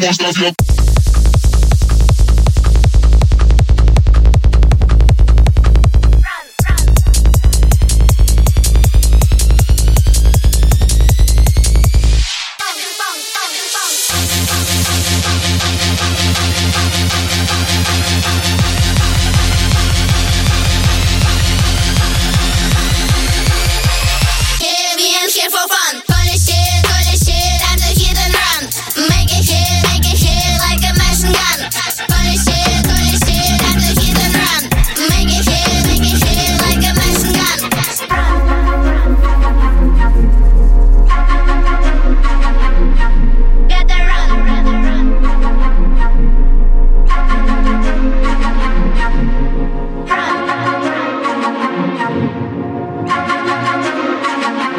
mostras your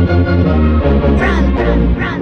Run, run, run.